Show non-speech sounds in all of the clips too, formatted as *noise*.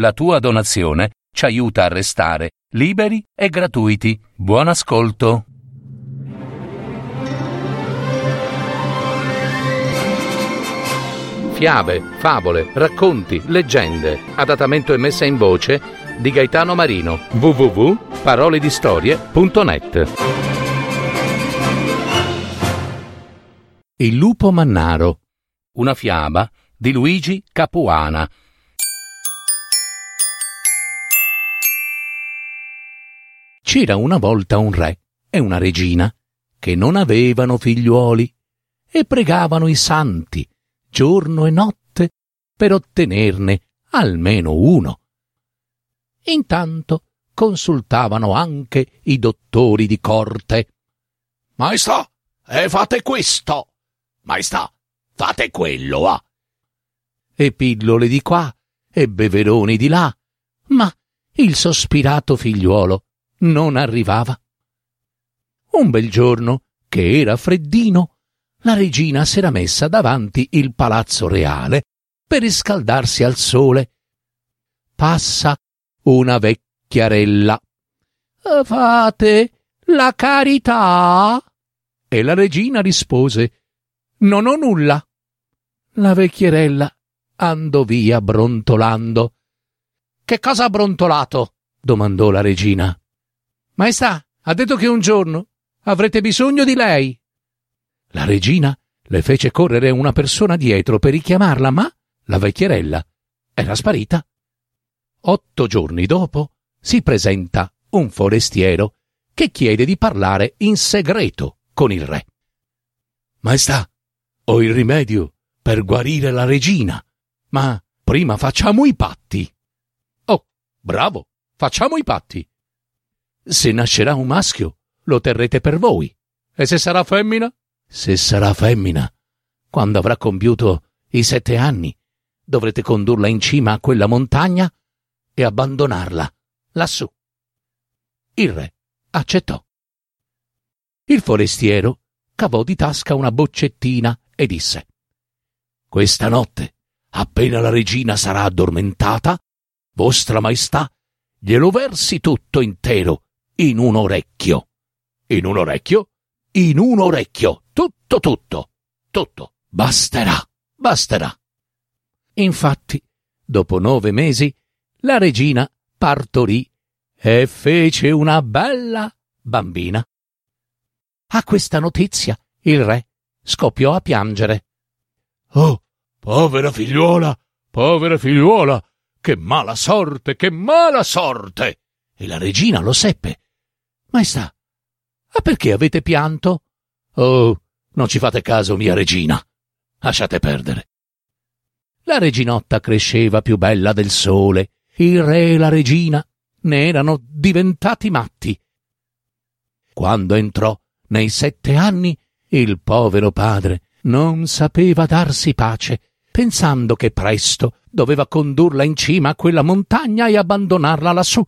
La tua donazione ci aiuta a restare liberi e gratuiti. Buon ascolto. Fiabe, favole, racconti, leggende. Adattamento e messa in voce di Gaetano Marino. www.paroledistorie.net Il lupo mannaro. Una fiaba di Luigi Capuana. C'era una volta un re e una regina che non avevano figliuoli e pregavano i santi giorno e notte per ottenerne almeno uno. Intanto consultavano anche i dottori di corte. Maestà, e fate questo! Maestà, fate quello, ah! E pillole di qua e beveroni di là, ma il sospirato figliuolo non arrivava. Un bel giorno, che era freddino, la regina s'era messa davanti il palazzo reale per riscaldarsi al sole. Passa una vecchiarella. Fate la carità? E la regina rispose Non ho nulla. La vecchierella andò via brontolando. Che cosa ha brontolato? domandò la regina. Maestà, ha detto che un giorno avrete bisogno di lei. La regina le fece correre una persona dietro per richiamarla, ma la vecchierella era sparita. Otto giorni dopo si presenta un forestiero che chiede di parlare in segreto con il re. Maestà, ho il rimedio per guarire la regina, ma prima facciamo i patti. Oh, bravo, facciamo i patti. Se nascerà un maschio, lo terrete per voi. E se sarà femmina? Se sarà femmina, quando avrà compiuto i sette anni, dovrete condurla in cima a quella montagna e abbandonarla lassù. Il re accettò. Il forestiero cavò di tasca una boccettina e disse Questa notte, appena la regina sarà addormentata, vostra maestà glielo versi tutto intero in un orecchio. In un orecchio? In un orecchio. Tutto, tutto. Tutto. Basterà. Basterà. Infatti, dopo nove mesi, la regina partorì e fece una bella bambina. A questa notizia il re scoppiò a piangere. Oh, povera figliuola, povera figliuola, che mala sorte, che mala sorte! E la regina lo seppe Maestà, ma perché avete pianto? Oh, non ci fate caso, mia regina. Lasciate perdere. La reginotta cresceva più bella del sole. Il re e la regina ne erano diventati matti. Quando entrò nei sette anni, il povero padre non sapeva darsi pace, pensando che presto doveva condurla in cima a quella montagna e abbandonarla lassù.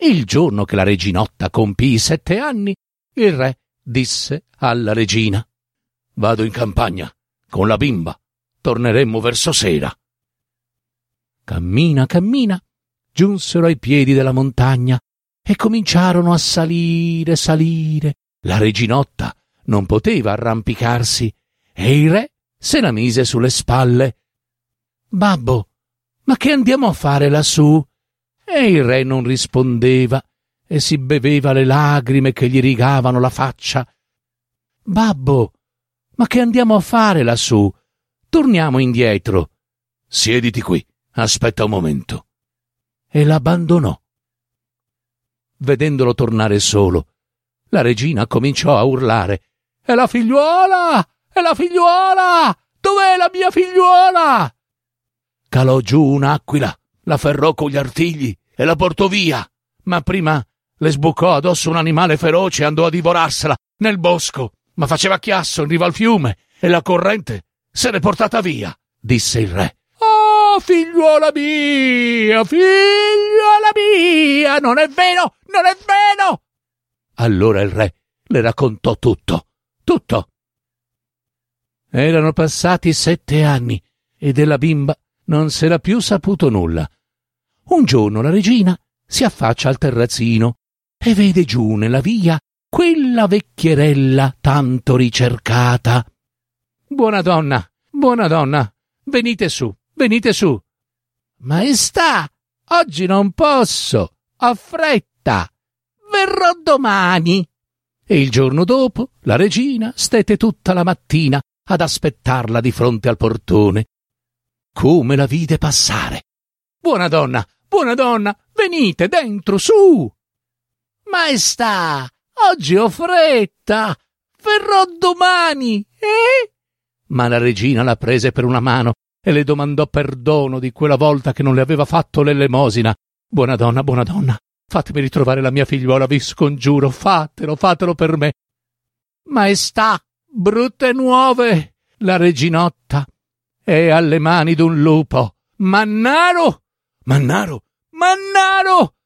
Il giorno che la reginotta compì i sette anni, il re disse alla regina Vado in campagna con la bimba. Torneremmo verso sera. Cammina, cammina, giunsero ai piedi della montagna e cominciarono a salire, salire. La reginotta non poteva arrampicarsi e il re se la mise sulle spalle. Babbo, ma che andiamo a fare lassù? E il re non rispondeva e si beveva le lagrime che gli rigavano la faccia. Babbo, ma che andiamo a fare lassù? Torniamo indietro. Siediti qui, aspetta un momento. E l'abbandonò. Vedendolo tornare solo, la regina cominciò a urlare. È la figliuola! È la figliuola! Dov'è la mia figliuola? Calò giù un'aquila la ferrò con gli artigli e la portò via. Ma prima le sbucò addosso un animale feroce e andò a divorarsela nel bosco. Ma faceva chiasso in riva al fiume e la corrente se l'è portata via, disse il re. Oh, figliuola mia, figliuola mia, non è vero, non è vero! Allora il re le raccontò tutto, tutto. Erano passati sette anni e della bimba non s'era più saputo nulla Un giorno la regina si affaccia al terrazzino e vede giù nella via quella vecchierella tanto ricercata. Buona donna, buona donna, venite su, venite su. Maestà, oggi non posso, ho fretta. Verrò domani. E il giorno dopo la regina stette tutta la mattina ad aspettarla di fronte al portone. Come la vide passare. Buona donna, buona donna, venite dentro, su. Maestà, oggi ho fretta. Verrò domani, eh? Ma la regina la prese per una mano e le domandò perdono di quella volta che non le aveva fatto l'elemosina. Buona donna, buona donna, fatemi ritrovare la mia figliuola, vi scongiuro, fatelo, fatelo per me. Maestà, brutte nuove, la reginotta è alle mani d'un lupo. Mannaro! Mannaro! Mannaro!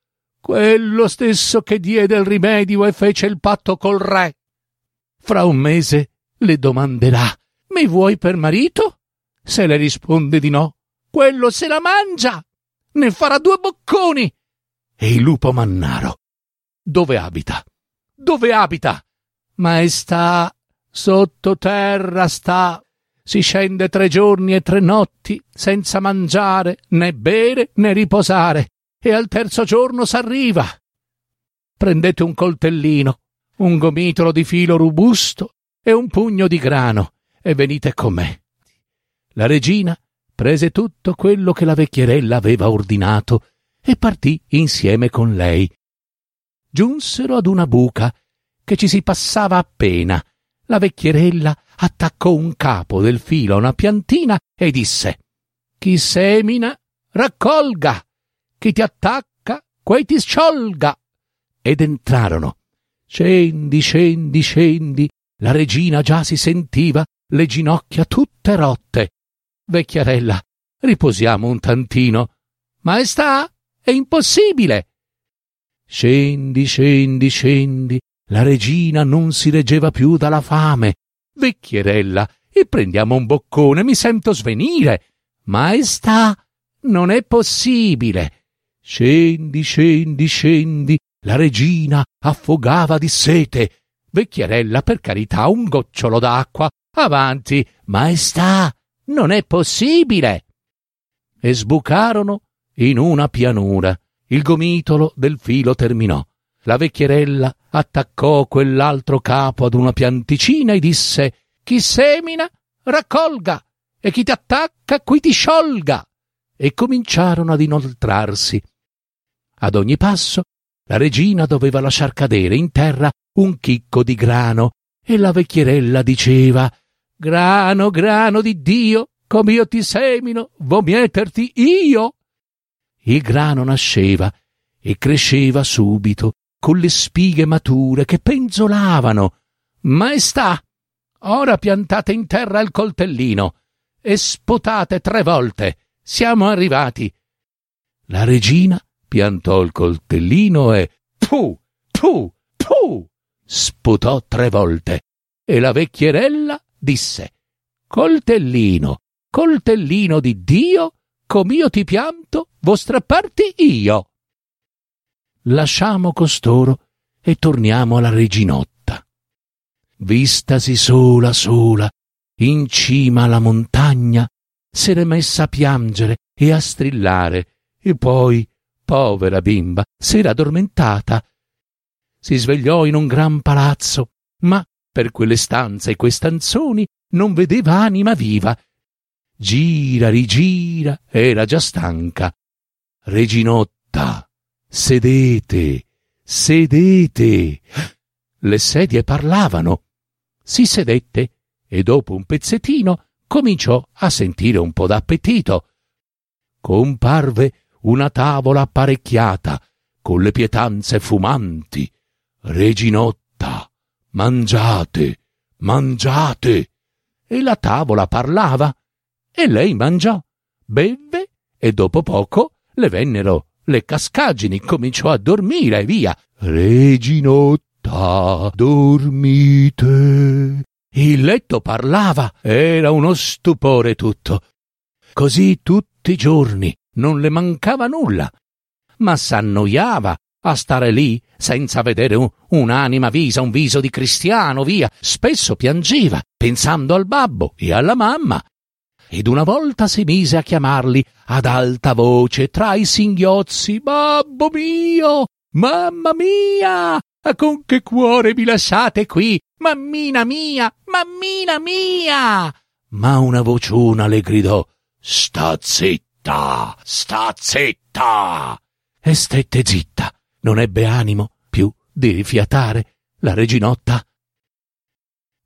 Quello stesso che diede il rimedio e fece il patto col re. Fra un mese le domanderà: Mi vuoi per marito? Se le risponde di no, quello se la mangia, ne farà due bocconi. E il lupo Mannaro, dove abita? Dove abita? Maestà, sottoterra sta. Si scende tre giorni e tre notti senza mangiare, né bere, né riposare, e al terzo giorno s'arriva. Prendete un coltellino, un gomitolo di filo robusto e un pugno di grano, e venite con me. La regina prese tutto quello che la vecchierella aveva ordinato e partì insieme con lei. Giunsero ad una buca che ci si passava appena. La vecchierella attaccò un capo del filo a una piantina e disse Chi semina raccolga, chi ti attacca quei ti sciolga. Ed entrarono. Scendi, scendi, scendi. La regina già si sentiva le ginocchia tutte rotte Vecchiarella, riposiamo un tantino. Maestà, è impossibile. Scendi, scendi, scendi. La regina non si reggeva più dalla fame. Vecchierella, e prendiamo un boccone, mi sento svenire. Maestà, non è possibile. Scendi, scendi, scendi. La regina affogava di sete. Vecchierella, per carità, un gocciolo d'acqua. Avanti, maestà, non è possibile. E sbucarono in una pianura. Il gomitolo del filo terminò. La vecchierella attaccò quell'altro capo ad una pianticina e disse Chi semina, raccolga, e chi ti attacca, qui ti sciolga. E cominciarono ad inoltrarsi. Ad ogni passo la regina doveva lasciar cadere in terra un chicco di grano, e la vecchierella diceva Grano, grano di Dio, come io ti semino, vo mieterti io. Il grano nasceva e cresceva subito, con le spighe mature che penzolavano. Maestà, ora piantate in terra il coltellino e sputate tre volte. Siamo arrivati. La regina piantò il coltellino e tu, tu, tu, sputò tre volte. E la vecchierella disse Coltellino, coltellino di Dio, com'io ti pianto, vo strapparti io. Lasciamo costoro e torniamo alla reginotta. Vistasi sola sola, in cima alla montagna, s'era messa a piangere e a strillare, e poi, povera bimba, s'era addormentata. Si svegliò in un gran palazzo, ma per quelle stanze e quei stanzoni non vedeva anima viva. Gira, rigira, era già stanca. Reginotta, sedete, sedete. Le sedie parlavano. Si sedette e dopo un pezzettino cominciò a sentire un po' d'appetito. Comparve una tavola apparecchiata con le pietanze fumanti. Reginotta, mangiate, mangiate. E la tavola parlava, e lei mangiò, bevve, e dopo poco le vennero le cascagini, cominciò a dormire e via. Reginotta, dormite. Il letto parlava, era uno stupore tutto. Così tutti i giorni, non le mancava nulla. ma s'annoiava a stare lì senza vedere un, un'anima visa, un viso di cristiano, via. Spesso piangeva, pensando al babbo e alla mamma. Ed una volta si mise a chiamarli ad alta voce tra i singhiozzi. Babbo mio! Mamma mia! Con che cuore mi lasciate qui? Mammina mia! Mammina mia! Ma una vociona le gridò. Sta zitta! Sta zitta! E stette zitta non ebbe animo più di rifiatare la reginotta.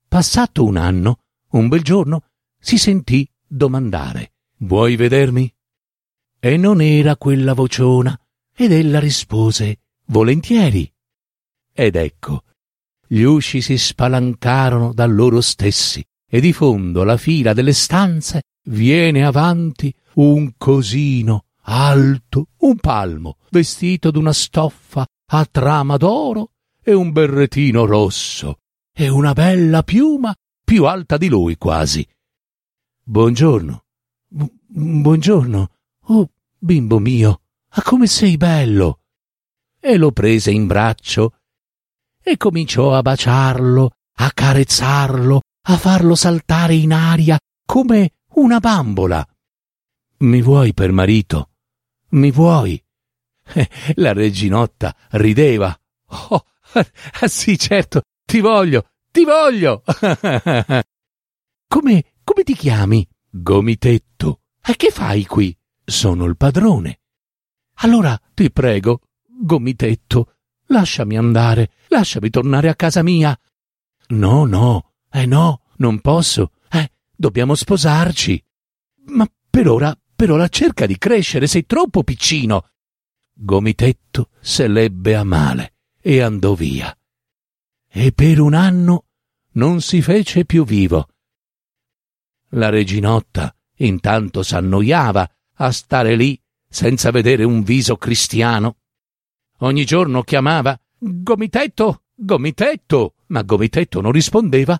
Passato un anno, un bel giorno, si sentì domandare Vuoi vedermi? E non era quella vociona, ed ella rispose Volentieri. Ed ecco, gli usci si spalancarono da loro stessi, e di fondo alla fila delle stanze viene avanti un cosino alto, un palmo, vestito d'una stoffa a trama d'oro e un berretino rosso e una bella piuma più alta di lui quasi. Buongiorno. Bu- buongiorno. Oh, bimbo mio, a come sei bello. E lo prese in braccio e cominciò a baciarlo, a carezzarlo, a farlo saltare in aria come una bambola. Mi vuoi per marito? Mi vuoi? La reginotta rideva. Oh, sì, certo, ti voglio, ti voglio. *laughs* come, come ti chiami? Gomitetto. E che fai qui? Sono il padrone. Allora, ti prego, Gomitetto, lasciami andare, lasciami tornare a casa mia. No, no, eh no, non posso. Eh, dobbiamo sposarci. Ma per ora per ora cerca di crescere, sei troppo piccino. Gomitetto se l'ebbe a male e andò via. E per un anno non si fece più vivo. La reginotta intanto s'annoiava a stare lì senza vedere un viso cristiano. Ogni giorno chiamava Gomitetto, Gomitetto, ma Gomitetto non rispondeva.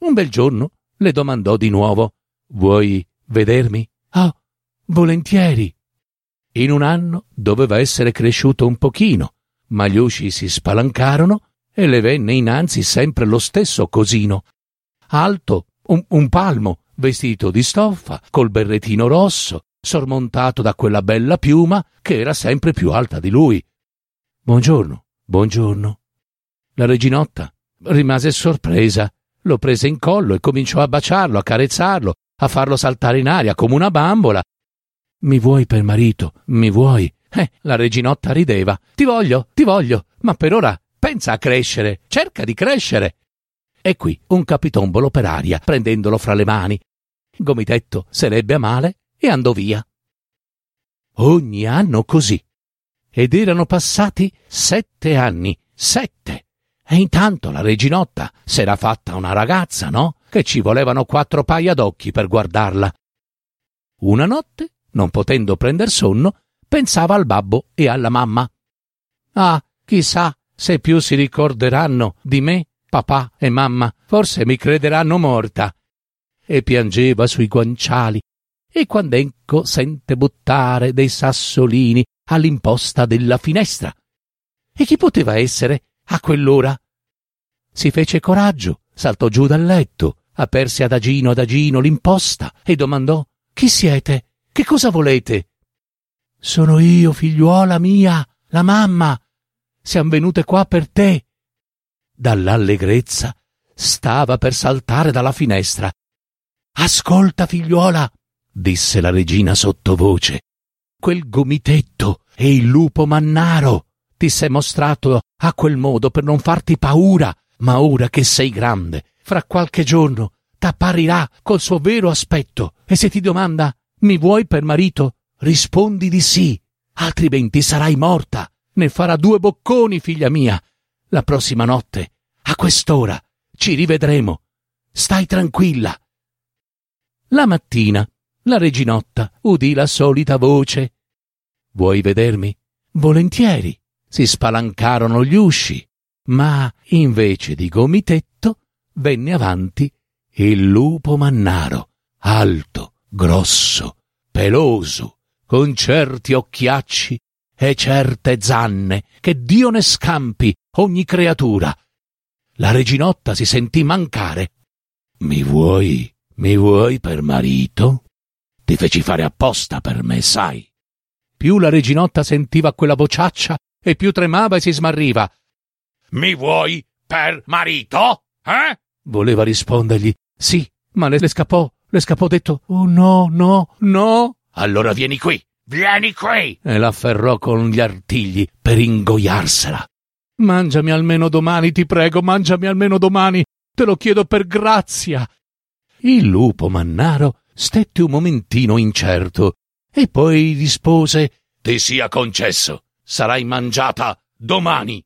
Un bel giorno le domandò di nuovo Vuoi vedermi? Ah, volentieri. In un anno doveva essere cresciuto un pochino, ma gli usci si spalancarono e le venne innanzi sempre lo stesso cosino. Alto, un, un palmo, vestito di stoffa, col berrettino rosso, sormontato da quella bella piuma che era sempre più alta di lui. Buongiorno, buongiorno. La reginotta rimase sorpresa, lo prese in collo e cominciò a baciarlo, a carezzarlo, a farlo saltare in aria come una bambola. Mi vuoi per marito? Mi vuoi? Eh, la reginotta rideva. Ti voglio, ti voglio, ma per ora pensa a crescere, cerca di crescere. E qui un capitombolo per aria, prendendolo fra le mani. Gomitetto se l'ebbe a male e andò via. Ogni anno così. Ed erano passati sette anni, sette. E intanto la reginotta s'era fatta una ragazza, no? Che ci volevano quattro paia d'occhi per guardarla. Una notte, non potendo prender sonno, pensava al babbo e alla mamma. Ah, chissà se più si ricorderanno di me, papà e mamma, forse mi crederanno morta. E piangeva sui guanciali, e quand'enco sente buttare dei sassolini all'imposta della finestra. E chi poteva essere a quell'ora? Si fece coraggio, saltò giù dal letto, aperse adagino adagino l'imposta e domandò Chi siete? Che cosa volete? Sono io, figliuola mia, la mamma. Siamo venute qua per te. Dall'allegrezza stava per saltare dalla finestra. Ascolta, figliuola, disse la regina sottovoce. Quel gomitetto è il lupo mannaro. Ti sei mostrato a quel modo per non farti paura ma ora che sei grande, fra qualche giorno t'apparirà col suo vero aspetto e se ti domanda mi vuoi per marito, rispondi di sì, altrimenti sarai morta. Ne farà due bocconi, figlia mia. La prossima notte, a quest'ora, ci rivedremo. Stai tranquilla. La mattina, la reginotta udì la solita voce. Vuoi vedermi? Volentieri. Si spalancarono gli usci ma invece di gomitetto venne avanti il lupo mannaro, alto, grosso, peloso, con certi occhiacci e certe zanne, che Dio ne scampi ogni creatura. La reginotta si sentì mancare. Mi vuoi, mi vuoi per marito? Ti feci fare apposta per me, sai. Più la reginotta sentiva quella vociaccia e più tremava e si smarriva. Mi vuoi per marito? Eh? Voleva rispondergli sì, ma le, le scappò, le scappò detto oh no, no, no. Allora vieni qui, vieni qui! E l'afferrò con gli artigli per ingoiarsela. Mangiami almeno domani, ti prego, mangiami almeno domani, te lo chiedo per grazia. Il lupo mannaro stette un momentino incerto e poi rispose Ti sia concesso, sarai mangiata domani.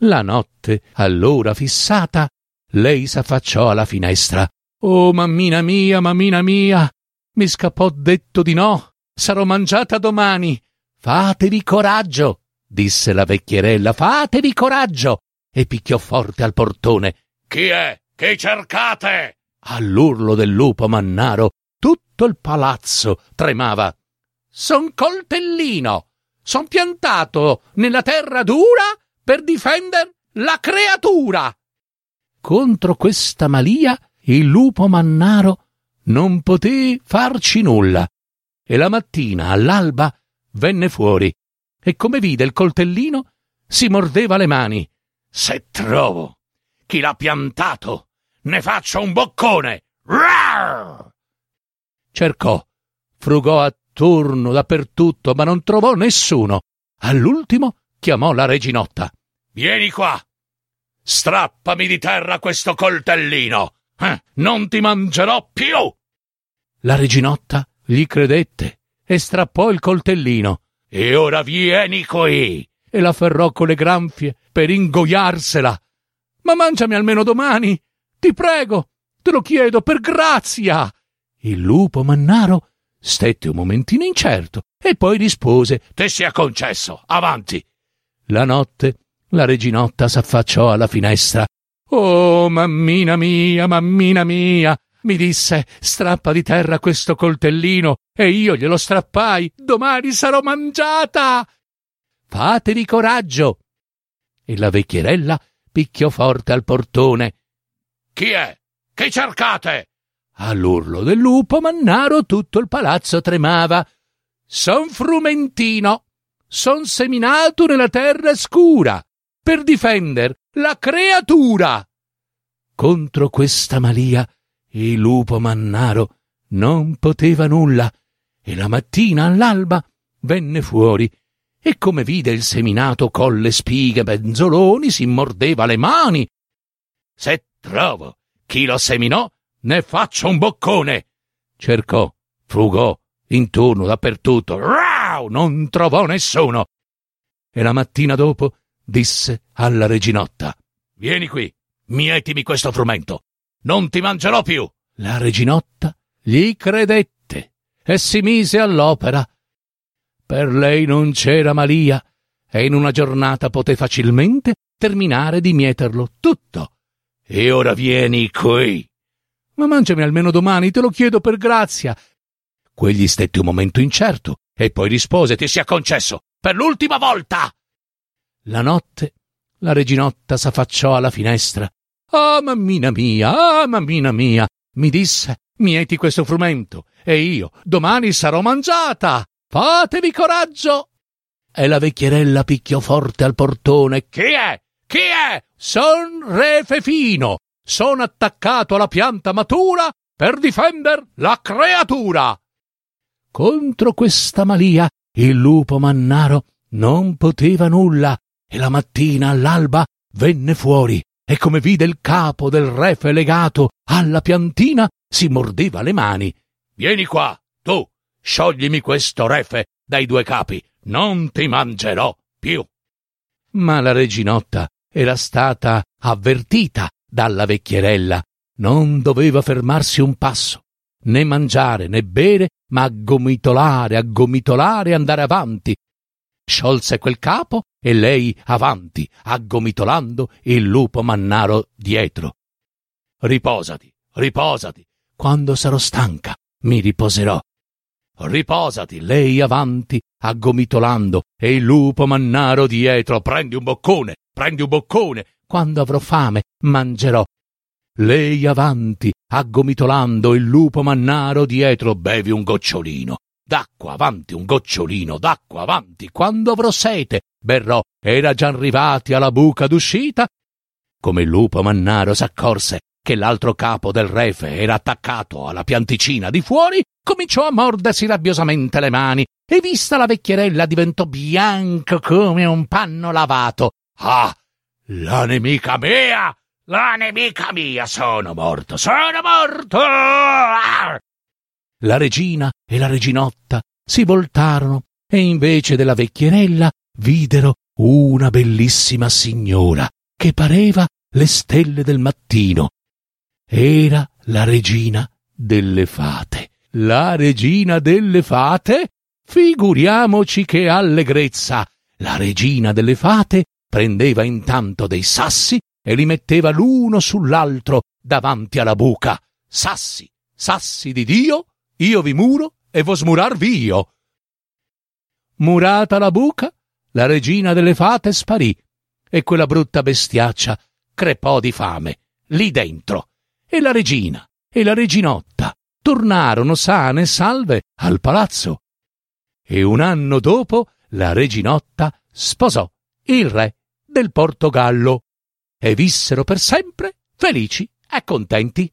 La notte, allora fissata, lei s'affacciò alla finestra. Oh, mammina mia, mammina mia, mi scappò detto di no, sarò mangiata domani. Fatevi coraggio, disse la vecchierella, fatevi coraggio, e picchiò forte al portone. Chi è? Che cercate? All'urlo del lupo mannaro, tutto il palazzo tremava. Son coltellino, son piantato nella terra dura per difender la creatura. Contro questa malia il lupo mannaro non poté farci nulla e la mattina all'alba venne fuori e come vide il coltellino si mordeva le mani. Se trovo chi l'ha piantato, ne faccio un boccone. Rar! Cercò, frugò attorno dappertutto, ma non trovò nessuno. All'ultimo chiamò la reginotta. Vieni qua. Strappami di terra questo coltellino. Eh, non ti mangerò più. La reginotta gli credette e strappò il coltellino. E ora vieni qui. E l'afferrò con le granfie per ingoiarsela. Ma mangiami almeno domani. Ti prego, te lo chiedo per grazia. Il lupo mannaro stette un momentino incerto e poi rispose: Ti sia concesso, avanti. La notte la reginotta s'affacciò alla finestra. Oh, mammina mia, mammina mia, mi disse, strappa di terra questo coltellino e io glielo strappai. Domani sarò mangiata. Fatevi coraggio. E la vecchierella picchiò forte al portone. Chi è? Che cercate? All'urlo del lupo mannaro tutto il palazzo tremava. Son frumentino, son seminato nella terra scura per difender la creatura. Contro questa malia il lupo mannaro non poteva nulla e la mattina all'alba venne fuori e come vide il seminato colle spighe benzoloni si mordeva le mani. Se trovo chi lo seminò, ne faccio un boccone. Cercò, frugò, intorno dappertutto, rau, non trovò nessuno. E la mattina dopo disse alla reginotta. Vieni qui, mietimi questo frumento. Non ti mangerò più. La reginotta gli credette e si mise all'opera. Per lei non c'era malia e in una giornata poté facilmente terminare di mieterlo tutto. E ora vieni qui. Ma mangiami almeno domani, te lo chiedo per grazia. Quegli stette un momento incerto e poi rispose: Ti sia concesso per l'ultima volta. La notte la reginotta s'affacciò alla finestra. Ah, mammina mia, ah, mammina mia, mi disse, mieti questo frumento, e io domani sarò mangiata. Fatevi coraggio. E la vecchierella picchiò forte al portone. Chi è? Chi è? Son re Fefino. Sono attaccato alla pianta matura per difender la creatura. Contro questa malia il lupo mannaro non poteva nulla e la mattina all'alba venne fuori e come vide il capo del refe legato alla piantina si mordeva le mani. Vieni qua, tu, scioglimi questo refe dai due capi, non ti mangerò più. Ma la reginotta era stata avvertita dalla vecchierella. Non doveva fermarsi un passo, né mangiare né bere, ma aggomitolare, aggomitolare e andare avanti, sciolse quel capo e lei avanti, aggomitolando il lupo mannaro dietro. Riposati, riposati. Quando sarò stanca, mi riposerò. riposati, lei avanti, aggomitolando, e il lupo mannaro dietro, prendi un boccone, prendi un boccone, quando avrò fame mangerò. Lei avanti, aggomitolando, il lupo mannaro dietro, bevi un gocciolino. D'acqua avanti, un gocciolino, d'acqua avanti, quando avrò sete, berrò. Era già arrivati alla buca d'uscita. Come il lupo mannaro s'accorse che l'altro capo del refe era attaccato alla pianticina di fuori, cominciò a mordersi rabbiosamente le mani e vista la vecchierella diventò bianco come un panno lavato. Ah, la nemica mia! La nemica mia! Sono morto! Sono morto! Ah! La regina e la reginotta si voltarono e invece della vecchierella videro una bellissima signora che pareva le stelle del mattino era la regina delle fate. La regina delle fate? Figuriamoci che allegrezza! La regina delle fate prendeva intanto dei sassi e li metteva l'uno sull'altro davanti alla buca. Sassi, sassi di Dio, io vi muro e vo smurarvi io. Murata la buca, la regina delle fate sparì e quella brutta bestiaccia crepò di fame lì dentro e la regina e la reginotta tornarono sane e salve al palazzo. E un anno dopo la reginotta sposò il re del Portogallo e vissero per sempre felici e contenti.